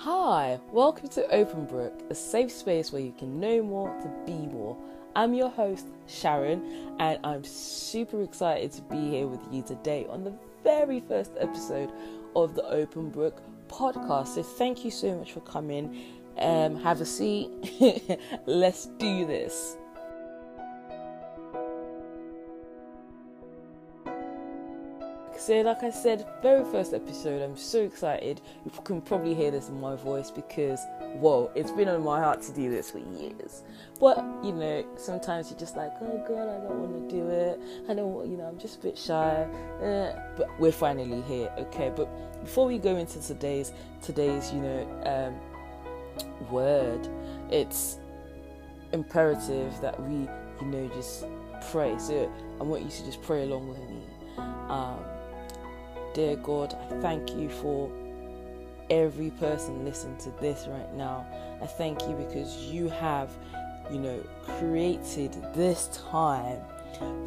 Hi, welcome to Open Brook, a safe space where you can know more to be more. I'm your host, Sharon, and I'm super excited to be here with you today on the very first episode of the Open Brook podcast. So, thank you so much for coming. Um, have a seat. Let's do this. So, like I said, very first episode, I'm so excited. You can probably hear this in my voice because, whoa, it's been on my heart to do this for years. But, you know, sometimes you're just like, oh God, I don't want to do it. I don't want, you know, I'm just a bit shy. Eh, but we're finally here, okay? But before we go into today's, today's, you know, um, word, it's imperative that we, you know, just pray. So I want you to just pray along with me. Um, Dear God, I thank you for every person listening to this right now. I thank you because you have, you know, created this time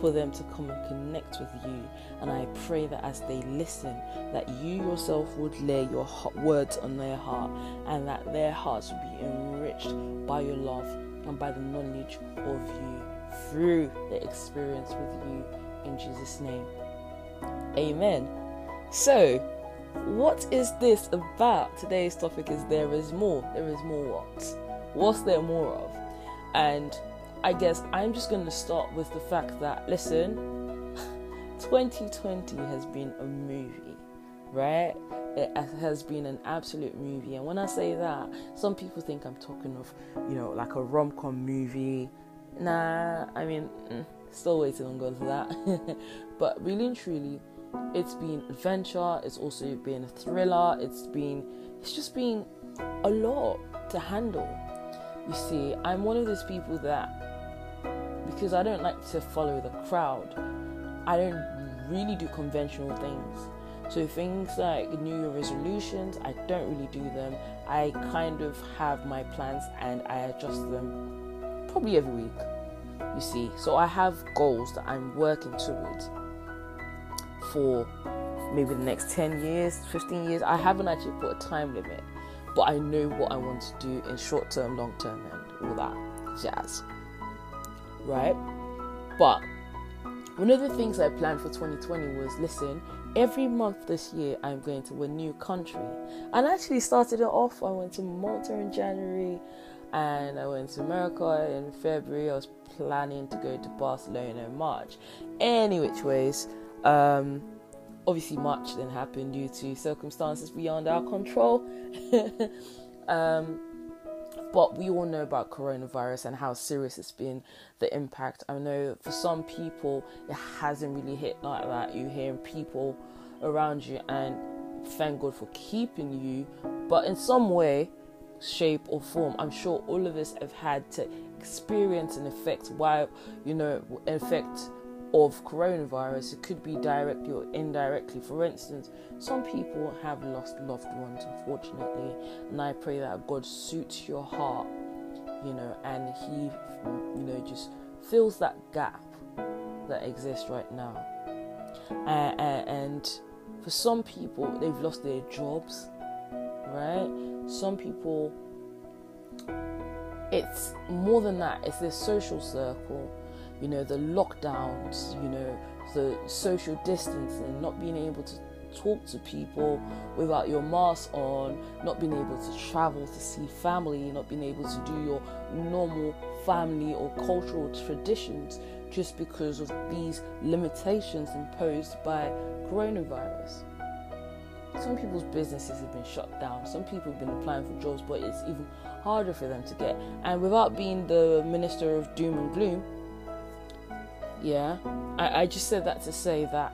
for them to come and connect with you. And I pray that as they listen, that you yourself would lay your words on their heart and that their hearts would be enriched by your love and by the knowledge of you through the experience with you. In Jesus' name. Amen. So, what is this about? Today's topic is there is more. There is more what? What's there more of? And I guess I'm just going to start with the fact that, listen, 2020 has been a movie, right? It has been an absolute movie. And when I say that, some people think I'm talking of, you know, like a rom com movie. Nah, I mean, mm, still waiting on God for that. but really and truly, it's been adventure, it's also been a thriller, it's been it's just been a lot to handle. You see, I'm one of those people that because I don't like to follow the crowd, I don't really do conventional things. So things like New Year resolutions, I don't really do them. I kind of have my plans and I adjust them probably every week. You see, so I have goals that I'm working towards for maybe the next 10 years, 15 years. I haven't actually put a time limit, but I know what I want to do in short term, long term, and all that jazz. Right? But one of the things I planned for 2020 was listen, every month this year I'm going to a new country. And I actually started it off. I went to Malta in January and I went to America in February. I was planning to go to Barcelona in March. Any which ways, um, obviously, much then happened due to circumstances beyond our control. um, but we all know about coronavirus and how serious it's been, the impact. I know for some people it hasn't really hit like that. You're hearing people around you, and thank God for keeping you. But in some way, shape, or form, I'm sure all of us have had to experience an effect. Why, you know, effect of coronavirus. It could be directly or indirectly. For instance, some people have lost loved ones, unfortunately, and I pray that God suits your heart, you know, and He, you know, just fills that gap that exists right now. Uh, and for some people, they've lost their jobs, right? Some people, it's more than that, it's their social circle you know, the lockdowns, you know, the social distancing, not being able to talk to people without your mask on, not being able to travel to see family, not being able to do your normal family or cultural traditions just because of these limitations imposed by coronavirus. Some people's businesses have been shut down. Some people have been applying for jobs, but it's even harder for them to get. And without being the minister of doom and gloom, yeah, I, I just said that to say that,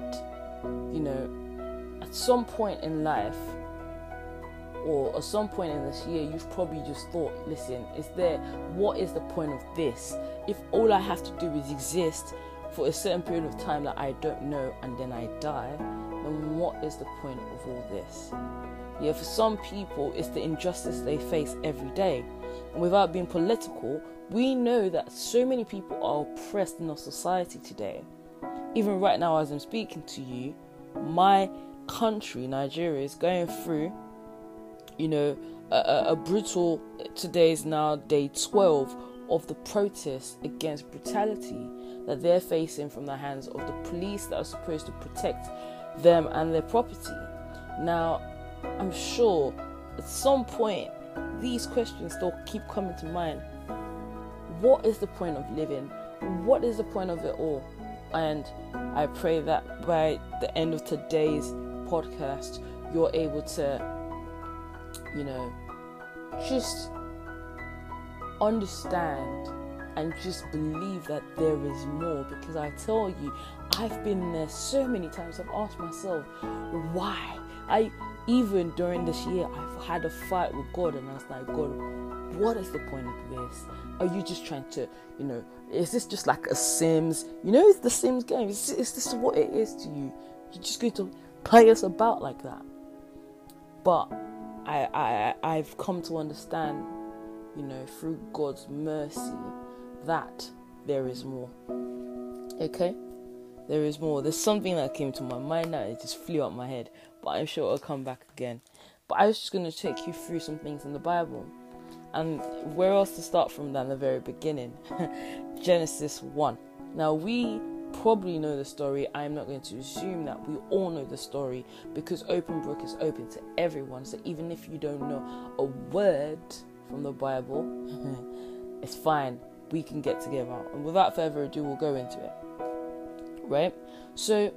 you know, at some point in life, or at some point in this year, you've probably just thought, listen, is there, what is the point of this? If all I have to do is exist for a certain period of time that I don't know and then I die, then what is the point of all this? Yeah, for some people, it's the injustice they face every day. And without being political, we know that so many people are oppressed in our society today. Even right now, as I'm speaking to you, my country, Nigeria, is going through you know, a, a brutal. Today is now day 12 of the protests against brutality that they're facing from the hands of the police that are supposed to protect them and their property. Now, I'm sure at some point these questions still keep coming to mind. What is the point of living? What is the point of it all? And I pray that by the end of today's podcast, you're able to, you know, just understand and just believe that there is more because I tell you, I've been there so many times. I've asked myself, why? I even during this year, I've had a fight with God, and I was like, God, what is the point of this? Are you just trying to, you know, is this just like a Sims? You know, it's the Sims game. Is, is this what it is to you? You're just going to play us about like that. But I, I, I've come to understand, you know, through God's mercy, that there is more. Okay? There is more. There's something that came to my mind now, it just flew out my head, but I'm sure it'll come back again. But I was just going to take you through some things in the Bible. And where else to start from than the very beginning? Genesis 1. Now, we probably know the story. I'm not going to assume that we all know the story because Open Book is open to everyone. So even if you don't know a word from the Bible, it's fine we can get together. And without further ado, we'll go into it. Right? So,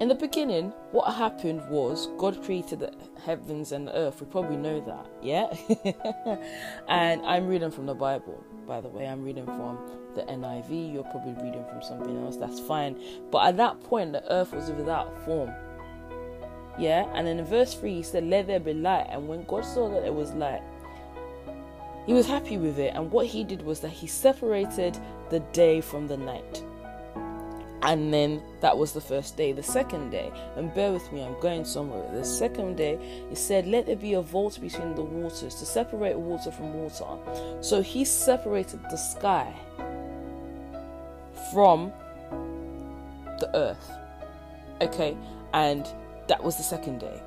in the beginning, what happened was God created the heavens and the earth. We probably know that, yeah? and I'm reading from the Bible, by the way. I'm reading from the NIV. You're probably reading from something else. That's fine. But at that point, the earth was without form. Yeah? And in verse 3, he said, Let there be light. And when God saw that there was light, he was happy with it, and what he did was that he separated the day from the night. And then that was the first day. The second day, and bear with me, I'm going somewhere. The second day, he said, Let there be a vault between the waters to separate water from water. So he separated the sky from the earth. Okay, and that was the second day.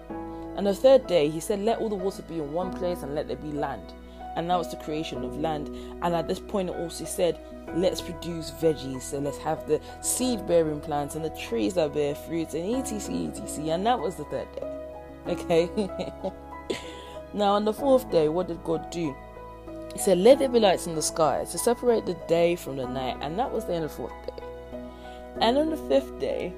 And the third day, he said, Let all the water be in one place and let there be land and that was the creation of land. And at this point, it also said, let's produce veggies. So let's have the seed bearing plants and the trees that bear fruits and etc. etc. And that was the third day. Okay. now, on the fourth day, what did God do? He said, Let there be lights in the sky to separate the day from the night. And that was the end of the fourth day. And on the fifth day,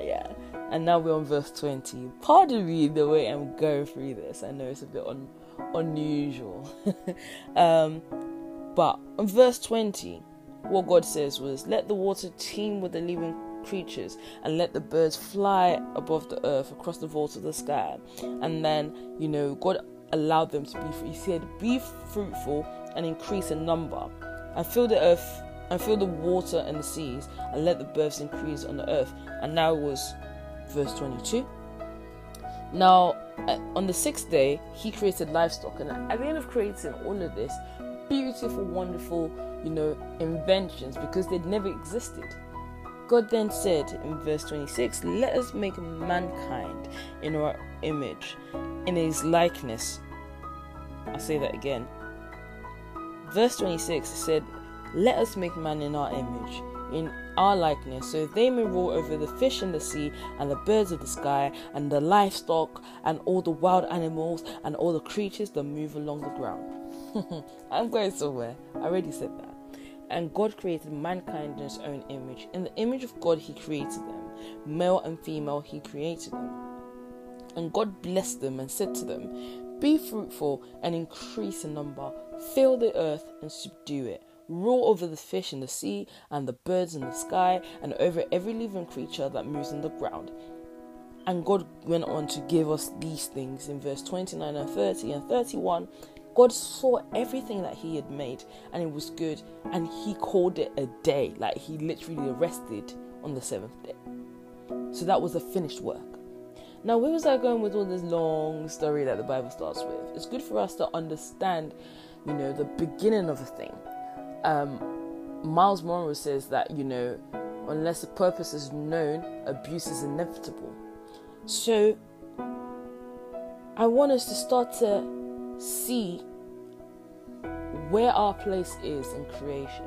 yeah, and now we're on verse 20. Pardon me the way I'm going through this. I know it's a bit on unusual. um, but in verse 20, what God says was, Let the water teem with the living creatures and let the birds fly above the earth across the vault of the sky. And then, you know, God allowed them to be, free. He said, Be fruitful and increase in number, and fill the earth and fill the water and the seas, and let the birds increase on the earth. And now was verse 22. Now, uh, on the sixth day, he created livestock, and at the end of creating all of this, beautiful, wonderful, you know, inventions because they'd never existed. God then said in verse 26, Let us make mankind in our image, in his likeness. I'll say that again. Verse 26 said, Let us make man in our image, in our likeness, so they may rule over the fish in the sea, and the birds of the sky, and the livestock, and all the wild animals, and all the creatures that move along the ground. I'm going somewhere. I already said that. And God created mankind in his own image. In the image of God, he created them. Male and female, he created them. And God blessed them and said to them, Be fruitful and increase in number, fill the earth and subdue it rule over the fish in the sea and the birds in the sky and over every living creature that moves in the ground. And God went on to give us these things in verse 29 and 30 and 31. God saw everything that He had made and it was good, and He called it a day. Like He literally rested on the seventh day. So that was a finished work. Now, where was I going with all this long story that the Bible starts with? It's good for us to understand, you know, the beginning of a thing um, Myles Munroe says that, you know, unless the purpose is known, abuse is inevitable. So I want us to start to see where our place is in creation.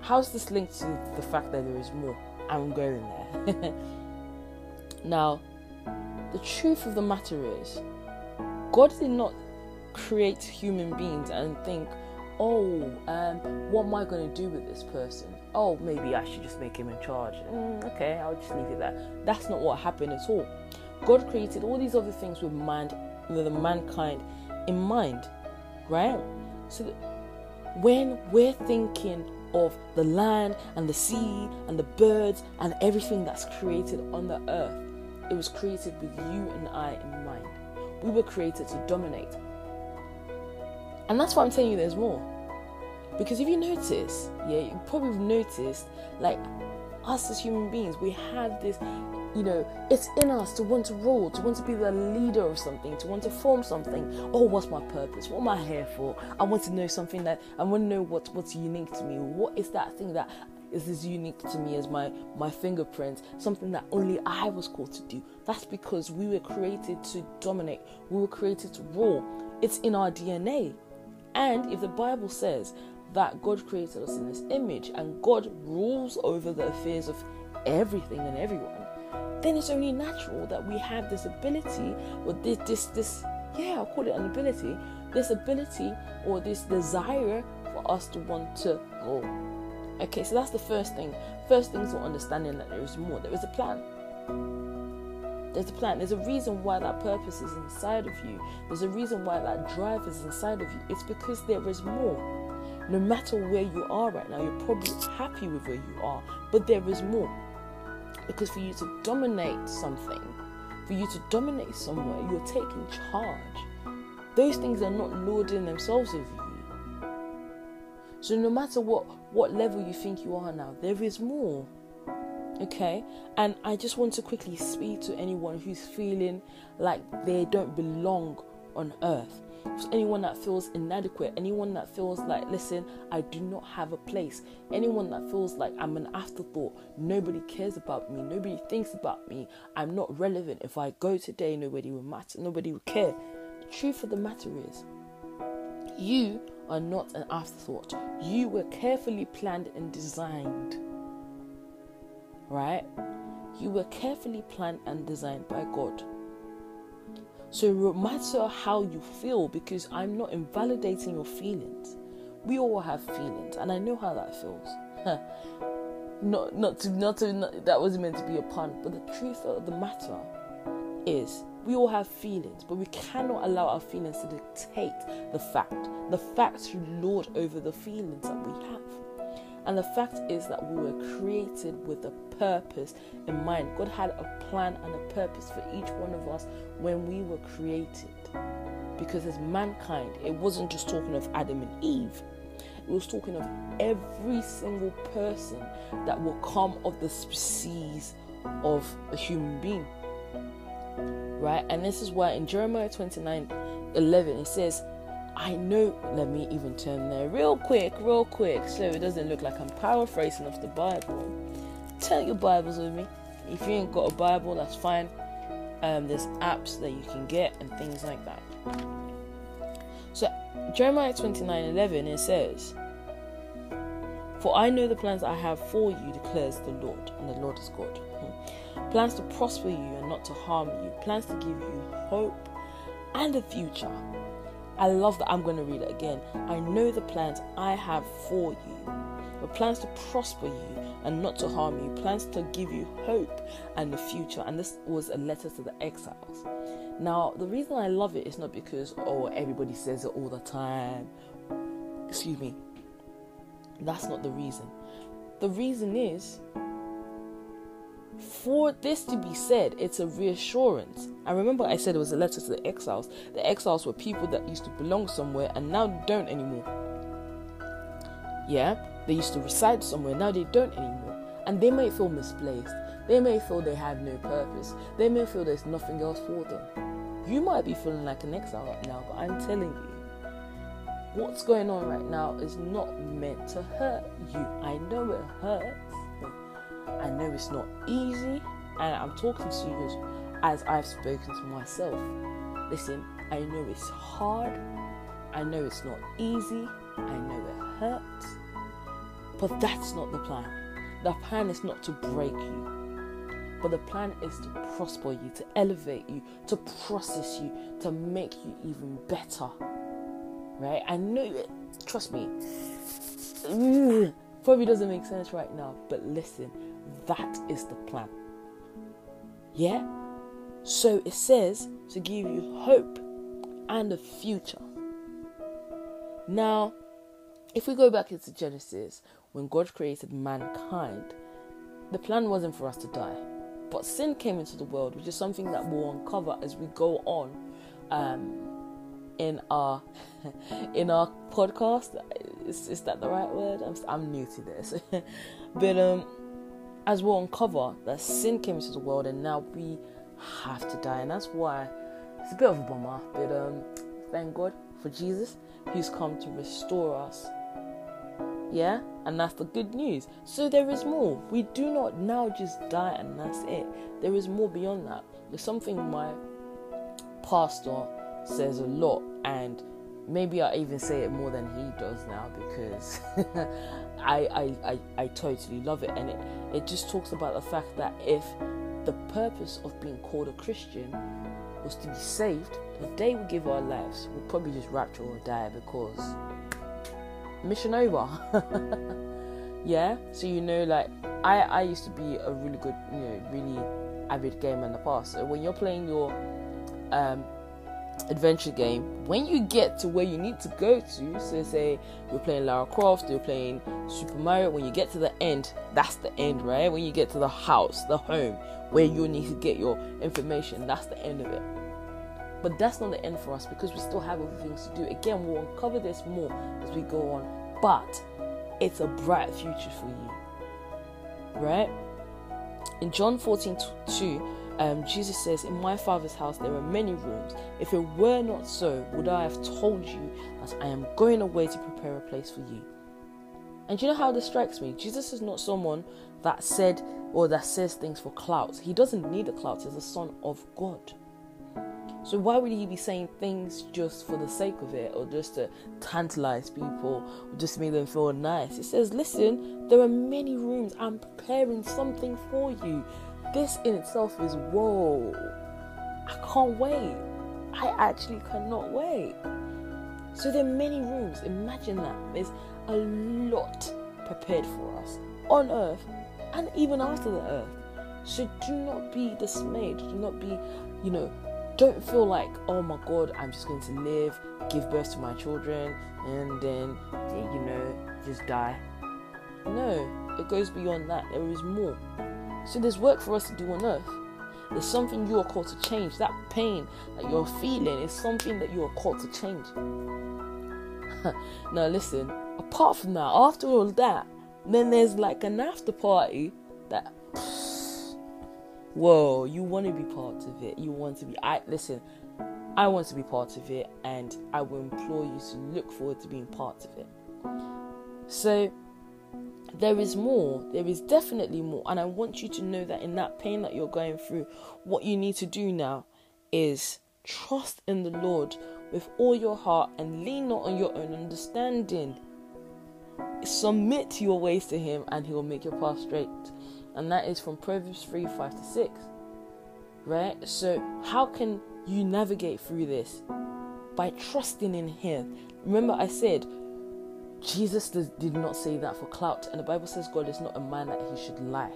How's this linked to the fact that there is more? I'm going there. now, the truth of the matter is, God did not create human beings and think, oh, um, what am I going to do with this person? Oh, maybe I should just make him in charge. Mm, okay, I'll just leave it there. That's not what happened at all. God created all these other things with man, with the mankind in mind, right? So when we're thinking of the land and the sea and the birds and everything that's created on the earth, it was created with you and I in mind. We were created to dominate. And that's why I'm telling you there's more. Because if you notice, yeah, you probably noticed, like us as human beings, we have this you know, it's in us to want to rule, to want to be the leader of something, to want to form something. Oh, what's my purpose? What am I here for? I want to know something that I want to know what, what's unique to me. What is that thing that is as unique to me as my my fingerprint? Something that only I was called to do. That's because we were created to dominate. We were created to rule. It's in our DNA. And if the Bible says that God created us in His image and God rules over the affairs of everything and everyone then it's only natural that we have this ability or this this this yeah I'll call it an ability this ability or this desire for us to want to grow. Okay so that's the first thing. First thing is understanding that there is more. There is a plan there's a plan there's a reason why that purpose is inside of you there's a reason why that drive is inside of you it's because there is more no matter where you are right now you're probably happy with where you are but there is more because for you to dominate something, for you to dominate somewhere, you're taking charge. Those things are not lording themselves over you. So no matter what what level you think you are now, there is more. Okay? And I just want to quickly speak to anyone who's feeling like they don't belong on earth anyone that feels inadequate, anyone that feels like, listen, I do not have a place, anyone that feels like I'm an afterthought, nobody cares about me, nobody thinks about me, I'm not relevant. If I go today, nobody will matter, nobody will care. The truth of the matter is, you are not an afterthought. You were carefully planned and designed. Right? You were carefully planned and designed by God. So, no matter how you feel, because I'm not invalidating your feelings, we all have feelings, and I know how that feels. not, not to, not to, not, that wasn't meant to be a pun, but the truth of the matter is we all have feelings, but we cannot allow our feelings to dictate the fact. The facts should lord over the feelings that we have. And the fact is that we were created with a purpose in mind. God had a plan and a purpose for each one of us when we were created. Because as mankind, it wasn't just talking of Adam and Eve, it was talking of every single person that will come of the species of a human being. Right? And this is why in Jeremiah 29 11 it says, I know, let me even turn there real quick, real quick, so it doesn't look like I'm paraphrasing off the Bible. Turn your Bibles with me. If you ain't got a Bible, that's fine. Um, there's apps that you can get and things like that. So, Jeremiah 29 11, it says, For I know the plans I have for you, declares the Lord, and the Lord is God. Hmm. Plans to prosper you and not to harm you, plans to give you hope and a future. I love that I'm going to read it again. I know the plans I have for you, The plans to prosper you and not to harm you, plans to give you hope and the future. And this was a letter to the exiles. Now, the reason I love it is not because, oh, everybody says it all the time. Excuse me. That's not the reason. The reason is for this to be said, it's a reassurance. I remember I said it was a letter to the exiles. The exiles were people that used to belong somewhere and now don't anymore. Yeah, they used to reside somewhere, now they don't anymore. And they may feel misplaced. They may feel they have no purpose. They may feel there's nothing else for them. You might be feeling like an exile right now, but I'm telling you, what's going on right now is not meant to hurt you. I know it hurts I know it's not easy, and I'm talking to you as I've spoken to myself. Listen, I know it's hard, I know it's not easy, I know it hurts, but that's not the plan. The plan is not to break you, but the plan is to prosper you, to elevate you, to process you, to make you even better. Right? I know it. Trust me. Probably doesn't make sense right now, but listen, that is the plan. Yeah? So it says to give you hope and a future. Now, if we go back into Genesis, when God created mankind, the plan wasn't for us to die. But sin came into the world, which is something that we'll uncover as we go on um, in our in our podcast. Is, is that the right word? I'm, I'm new to this, but um, as we'll uncover that sin came into the world, and now we have to die, and that's why it's a bit of a bummer. But um, thank God for Jesus, who's come to restore us yeah, and that's the good news. So there is more. We do not now just die and that's it. There is more beyond that. There's something my pastor says a lot, and maybe I even say it more than he does now because I, I, I, I totally love it. And it, it just talks about the fact that if the purpose of being called a Christian was to be saved, the day we give our lives, we'll probably just rapture or die because mission over. yeah. So you know, like I I used to be a really good, you know, really avid gamer in the past. So when you're playing your um, adventure game, when you get to where you need to go to, so say you're playing Lara Croft, you're playing Super Mario, when you get to the end, that's the end, right? When you get to the house, the home, where you need to get your information, that's the end of it. But that's not the end for us because we still have other things to do. Again, we'll uncover this more as we go on, but it's a bright future for you. Right? In John 14 2, um, Jesus says, In my Father's house there are many rooms. If it were not so, would I have told you that I am going away to prepare a place for you? And you know how this strikes me? Jesus is not someone that said or that says things for clout. He doesn't need the clout, he's the Son of God. So why would he be saying things just for the sake of it or just to tantalize people or just make them feel nice? He says, listen, there are many rooms. I'm preparing something for you. This in itself is whoa. I can't wait. I actually cannot wait. So there are many rooms. Imagine that. There's a lot prepared for us on earth and even after the earth. So do not be dismayed. Do not be, you know, don't feel like, oh my God, I'm just going to live, give birth to my children, and then, you know, just die. No, it goes beyond that. There is more. So there's work for us to do on earth. There's something you are called to change. That pain that you're feeling is something that you are called to change. now, listen, apart from that, after all that, then there's like an after party that whoa, you want to be part of it. You want to be. I listen. I want to be part of it, and I will implore you to look forward to being part of it. So there is more. There is definitely more, and I want you to know that in that pain that you're going through, what you need to do now is trust in the Lord with all your heart and lean not on your own understanding. Submit your ways to Him, and He will make your path straight and that is from Proverbs 3 5 to 6. Right? So, how can you navigate through this? By trusting in Him. Remember, I said Jesus did not say that for clout, and the Bible says God is not a man that he should lie.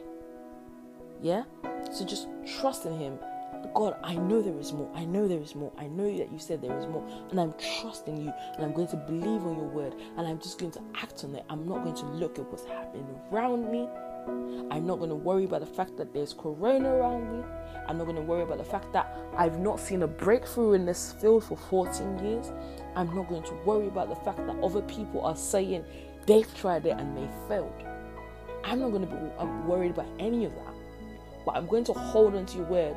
Yeah? So just trust in Him. God, I know there is more. I know there is more. I know that you said there is more. And I'm trusting you. And I'm going to believe on your word. And I'm just going to act on it. I'm not going to look at what's happening around me. I'm not going to worry about the fact that there's corona around me. I'm not going to worry about the fact that I've not seen a breakthrough in this field for 14 years. I'm not going to worry about the fact that other people are saying they've tried it and they failed. I'm not going to be worried about any of that. But I'm going to hold on to your word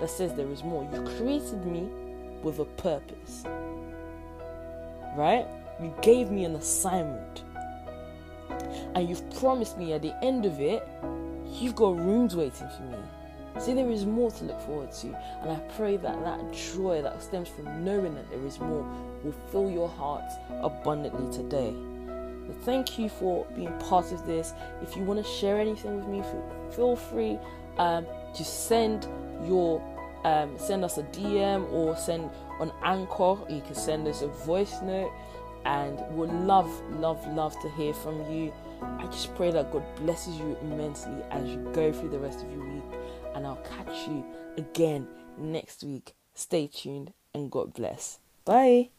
that says there is more. You created me with a purpose. Right? You gave me an assignment and you've promised me at the end of it, you've got rooms waiting for me. See, there is more to look forward to. And I pray that that joy that stems from knowing that there is more will fill your heart abundantly today. But thank you for being part of this. If you want to share anything with me, feel free um, to send your um, send us a DM or send on Anchor. You can send us a voice note, and we'll love, love, love to hear from you. I just pray that God blesses you immensely as you go through the rest of your week, and I'll catch you again next week. Stay tuned and God bless. Bye.